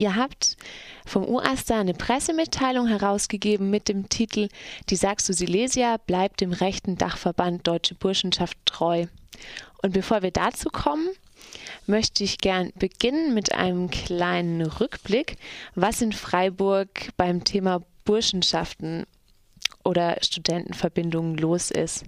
Ihr habt vom UASTA eine Pressemitteilung herausgegeben mit dem Titel Die Saxo Silesia bleibt dem rechten Dachverband Deutsche Burschenschaft treu. Und bevor wir dazu kommen, möchte ich gern beginnen mit einem kleinen Rückblick, was in Freiburg beim Thema Burschenschaften oder Studentenverbindungen los ist.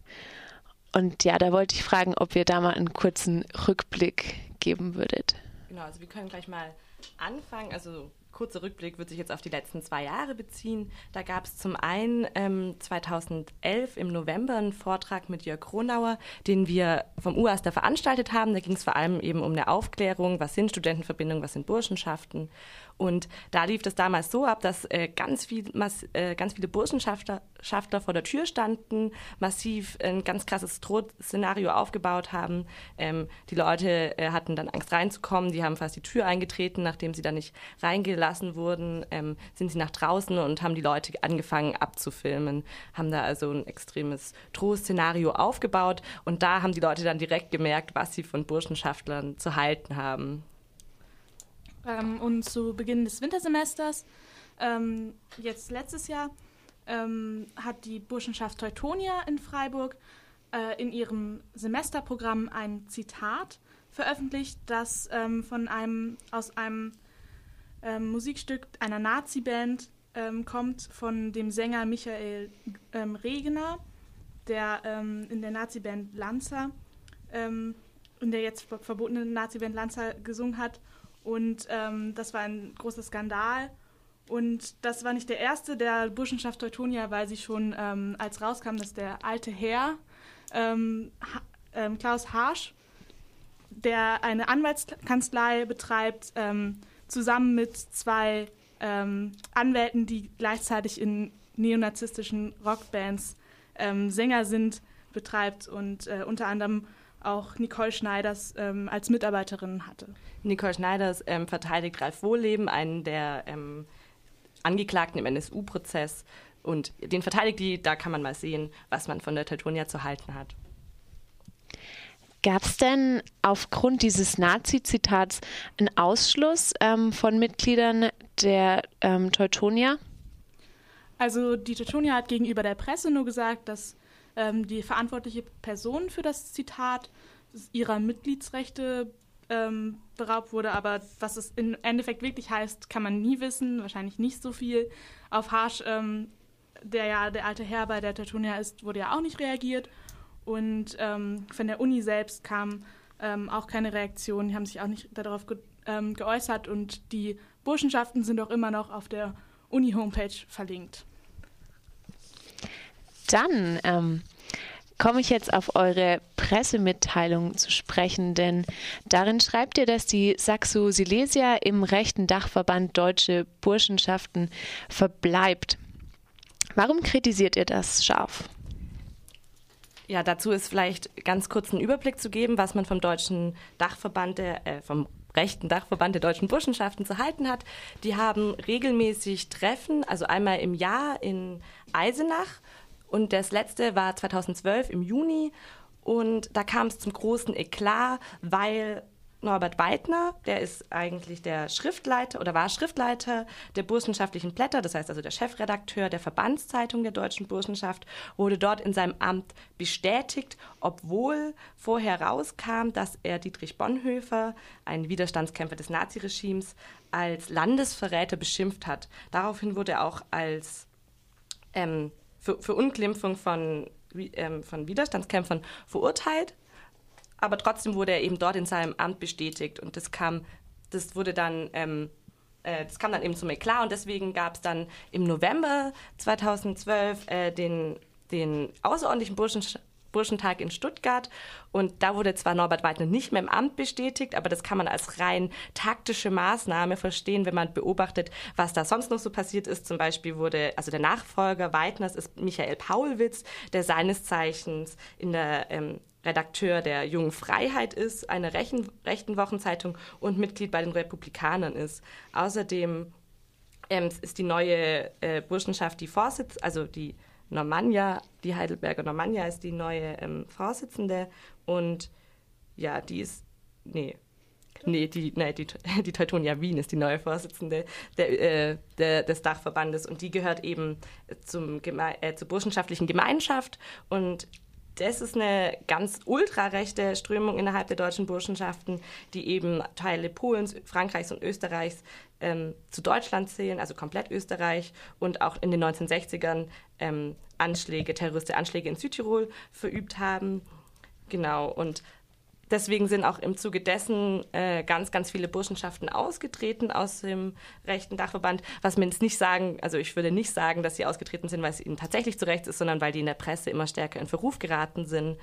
Und ja, da wollte ich fragen, ob ihr da mal einen kurzen Rückblick geben würdet. Genau, also wir können gleich mal anfangen. Also kurzer Rückblick wird sich jetzt auf die letzten zwei Jahre beziehen. Da gab es zum einen ähm, 2011 im November einen Vortrag mit Jörg Kronauer, den wir vom UASTA veranstaltet haben. Da ging es vor allem eben um eine Aufklärung, was sind Studentenverbindungen, was sind Burschenschaften. Und da lief das damals so ab, dass äh, ganz, viel, mass, äh, ganz viele Burschenschafter vor der Tür standen, massiv ein ganz krasses Drohszenario aufgebaut haben. Ähm, die Leute äh, hatten dann Angst reinzukommen, die haben fast die Tür eingetreten, nachdem sie dann nicht reingelassen wurden, ähm, sind sie nach draußen und haben die Leute angefangen abzufilmen, haben da also ein extremes Drohszenario aufgebaut und da haben die Leute dann direkt gemerkt, was sie von Burschenschaftlern zu halten haben. Ähm, und zu Beginn des Wintersemesters, ähm, jetzt letztes Jahr, ähm, hat die Burschenschaft Teutonia in Freiburg äh, in ihrem Semesterprogramm ein Zitat veröffentlicht, das ähm, von einem aus einem ähm, Musikstück einer Nazi-Band ähm, kommt, von dem Sänger Michael Regener, der in der Nazi-Band Lanza, in der jetzt verbotenen Nazi-Band Lanza gesungen hat und ähm, das war ein großer Skandal. Und das war nicht der erste der Burschenschaft Teutonia, weil sie schon, ähm, als rauskam, dass der alte Herr, ähm, ha ähm, Klaus Harsch, der eine Anwaltskanzlei betreibt, ähm, zusammen mit zwei ähm, Anwälten, die gleichzeitig in neonazistischen Rockbands Sänger sind, betreibt und äh, unter anderem auch Nicole Schneiders ähm, als Mitarbeiterin hatte. Nicole Schneiders ähm, verteidigt Ralf Wohleben, einen der ähm, Angeklagten im NSU-Prozess. Und den verteidigt die, da kann man mal sehen, was man von der Teutonia zu halten hat. Gab es denn aufgrund dieses Nazi-Zitats einen Ausschluss ähm, von Mitgliedern der ähm, Teutonia? Also die Teutonia hat gegenüber der Presse nur gesagt, dass ähm, die verantwortliche Person für das Zitat ihrer Mitgliedsrechte ähm, beraubt wurde, aber was es im Endeffekt wirklich heißt, kann man nie wissen, wahrscheinlich nicht so viel. Auf Harsch, ähm, der ja der alte Herr bei der Teutonia ist, wurde ja auch nicht reagiert. Und ähm, von der Uni selbst kam ähm, auch keine Reaktion, die haben sich auch nicht darauf ge ähm, geäußert. Und die Burschenschaften sind auch immer noch auf der Uni-Homepage verlinkt. Dann ähm, komme ich jetzt auf eure Pressemitteilung zu sprechen, denn darin schreibt ihr, dass die Saxo Silesia im rechten Dachverband Deutsche Burschenschaften verbleibt. Warum kritisiert ihr das scharf? Ja, dazu ist vielleicht ganz kurz einen Überblick zu geben, was man vom deutschen Dachverband, der, äh, vom rechten Dachverband der deutschen Burschenschaften zu halten hat. Die haben regelmäßig Treffen, also einmal im Jahr in Eisenach und das letzte war 2012 im Juni. Und da kam es zum großen Eklat, weil Norbert Weidner, der ist eigentlich der Schriftleiter oder war Schriftleiter der Burschenschaftlichen Blätter, das heißt also der Chefredakteur der Verbandszeitung der deutschen Burschenschaft, wurde dort in seinem Amt bestätigt, obwohl vorher rauskam, dass er Dietrich Bonhoeffer, ein Widerstandskämpfer des Naziregimes, als Landesverräter beschimpft hat. Daraufhin wurde er auch als ähm, für, für Unglimpfung von, ähm, von Widerstandskämpfern verurteilt. Aber trotzdem wurde er eben dort in seinem Amt bestätigt und das kam, das wurde dann, ähm, äh, das kam dann eben zum Eklat und deswegen gab es dann im November 2012 äh, den, den außerordentlichen Burschen, Burschentag in Stuttgart. Und da wurde zwar Norbert Weidner nicht mehr im Amt bestätigt, aber das kann man als rein taktische Maßnahme verstehen, wenn man beobachtet, was da sonst noch so passiert ist. Zum Beispiel wurde, also der Nachfolger Weidners ist Michael Paulwitz, der seines Zeichens in der ähm, Redakteur der Jungen Freiheit ist, einer rechten, rechten Wochenzeitung und Mitglied bei den Republikanern ist. Außerdem ähm, ist die neue äh, Burschenschaft die Vorsitz, also die Normannia, die Heidelberger Normannia ist die neue ähm, Vorsitzende und ja, die ist, nee, Nee, die, nee die, die Teutonia Wien ist die neue Vorsitzende der, äh, der, des Dachverbandes und die gehört eben zum, äh, zur burschenschaftlichen Gemeinschaft und das ist eine ganz ultrarechte Strömung innerhalb der deutschen Burschenschaften, die eben Teile Polens, Frankreichs und Österreichs ähm, zu Deutschland zählen, also komplett Österreich, und auch in den 1960ern ähm, Anschläge, terroristische Anschläge in Südtirol verübt haben. Genau, und Deswegen sind auch im Zuge dessen äh, ganz, ganz viele Burschenschaften ausgetreten aus dem rechten Dachverband. Was mir jetzt nicht sagen, also ich würde nicht sagen, dass sie ausgetreten sind, weil es ihnen tatsächlich zu rechts ist, sondern weil die in der Presse immer stärker in Verruf geraten sind.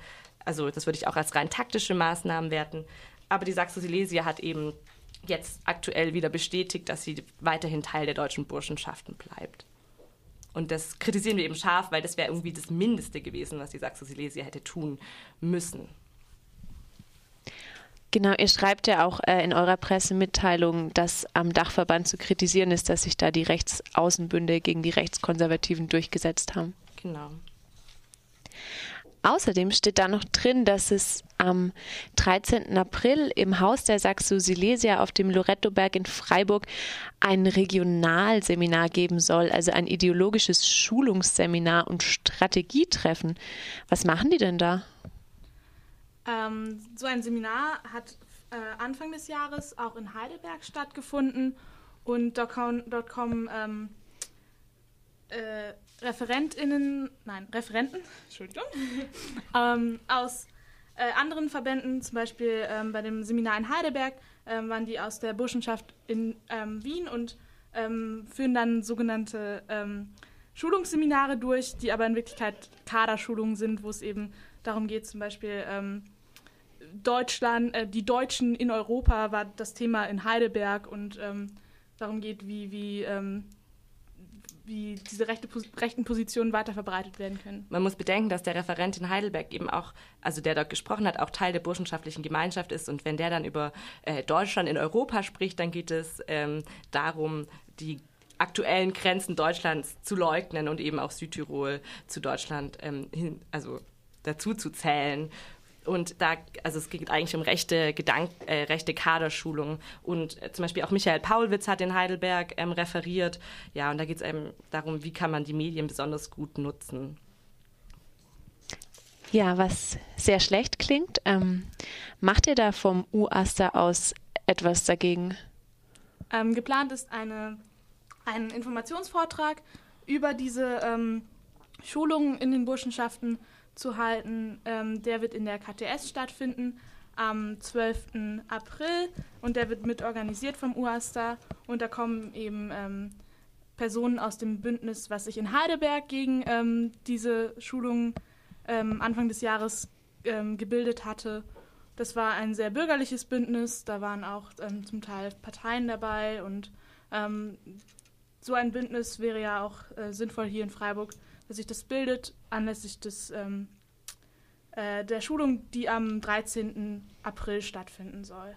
Also das würde ich auch als rein taktische Maßnahmen werten. Aber die Saxo-Silesia hat eben jetzt aktuell wieder bestätigt, dass sie weiterhin Teil der deutschen Burschenschaften bleibt. Und das kritisieren wir eben scharf, weil das wäre irgendwie das Mindeste gewesen, was die Saxo-Silesia hätte tun müssen. Genau, ihr schreibt ja auch äh, in eurer Pressemitteilung, dass am Dachverband zu kritisieren ist, dass sich da die Rechtsaußenbünde gegen die Rechtskonservativen durchgesetzt haben. Genau. Außerdem steht da noch drin, dass es am 13. April im Haus der Saxo Silesia auf dem Lorettoberg in Freiburg ein Regionalseminar geben soll, also ein ideologisches Schulungsseminar und Strategietreffen. Was machen die denn da? Ähm, so ein Seminar hat äh, Anfang des Jahres auch in Heidelberg stattgefunden und dort, kommen, dort kommen ähm, äh, ReferentInnen, nein, Referenten, Entschuldigung, ähm, aus äh, anderen Verbänden, zum Beispiel ähm, bei dem Seminar in Heidelberg, ähm, waren die aus der Burschenschaft in ähm, Wien und führen dann sogenannte Schulungsseminare durch, die aber in Wirklichkeit Kaderschulungen sind, wo es eben darum geht, zum Beispiel ähm, Deutschland, äh, die Deutschen in Europa war das Thema in Heidelberg und ähm, darum geht, wie, wie, ähm, wie diese rechte, rechten Positionen weiter verbreitet werden können. Man muss bedenken, dass der Referent in Heidelberg eben auch, also der dort gesprochen hat, auch Teil der burschenschaftlichen Gemeinschaft ist. Und wenn der dann über äh, Deutschland in Europa spricht, dann geht es ähm, darum, die aktuellen Grenzen Deutschlands zu leugnen und eben auch Südtirol zu Deutschland ähm, hin, also dazu zu zählen. Und da, also es geht eigentlich um rechte, Gedank äh, rechte Kaderschulung. Und äh, zum Beispiel auch Michael Paulwitz hat in Heidelberg ähm, referiert. Ja, und da geht es eben darum, wie kann man die Medien besonders gut nutzen. Ja, was sehr schlecht klingt. Ähm, macht ihr da vom UASTA aus etwas dagegen? Ähm, geplant ist eine, ein Informationsvortrag über diese ähm, Schulungen in den Burschenschaften zu halten. Ähm, der wird in der KTS stattfinden am 12. April und der wird mitorganisiert vom UASTA und da kommen eben ähm, Personen aus dem Bündnis, was sich in Heidelberg gegen ähm, diese Schulung ähm, Anfang des Jahres ähm, gebildet hatte. Das war ein sehr bürgerliches Bündnis, da waren auch ähm, zum Teil Parteien dabei und so ein Bündnis wäre ja auch äh, sinnvoll hier in Freiburg dass sich das bildet anlässlich des, ähm, äh, der Schulung, die am 13. April stattfinden soll.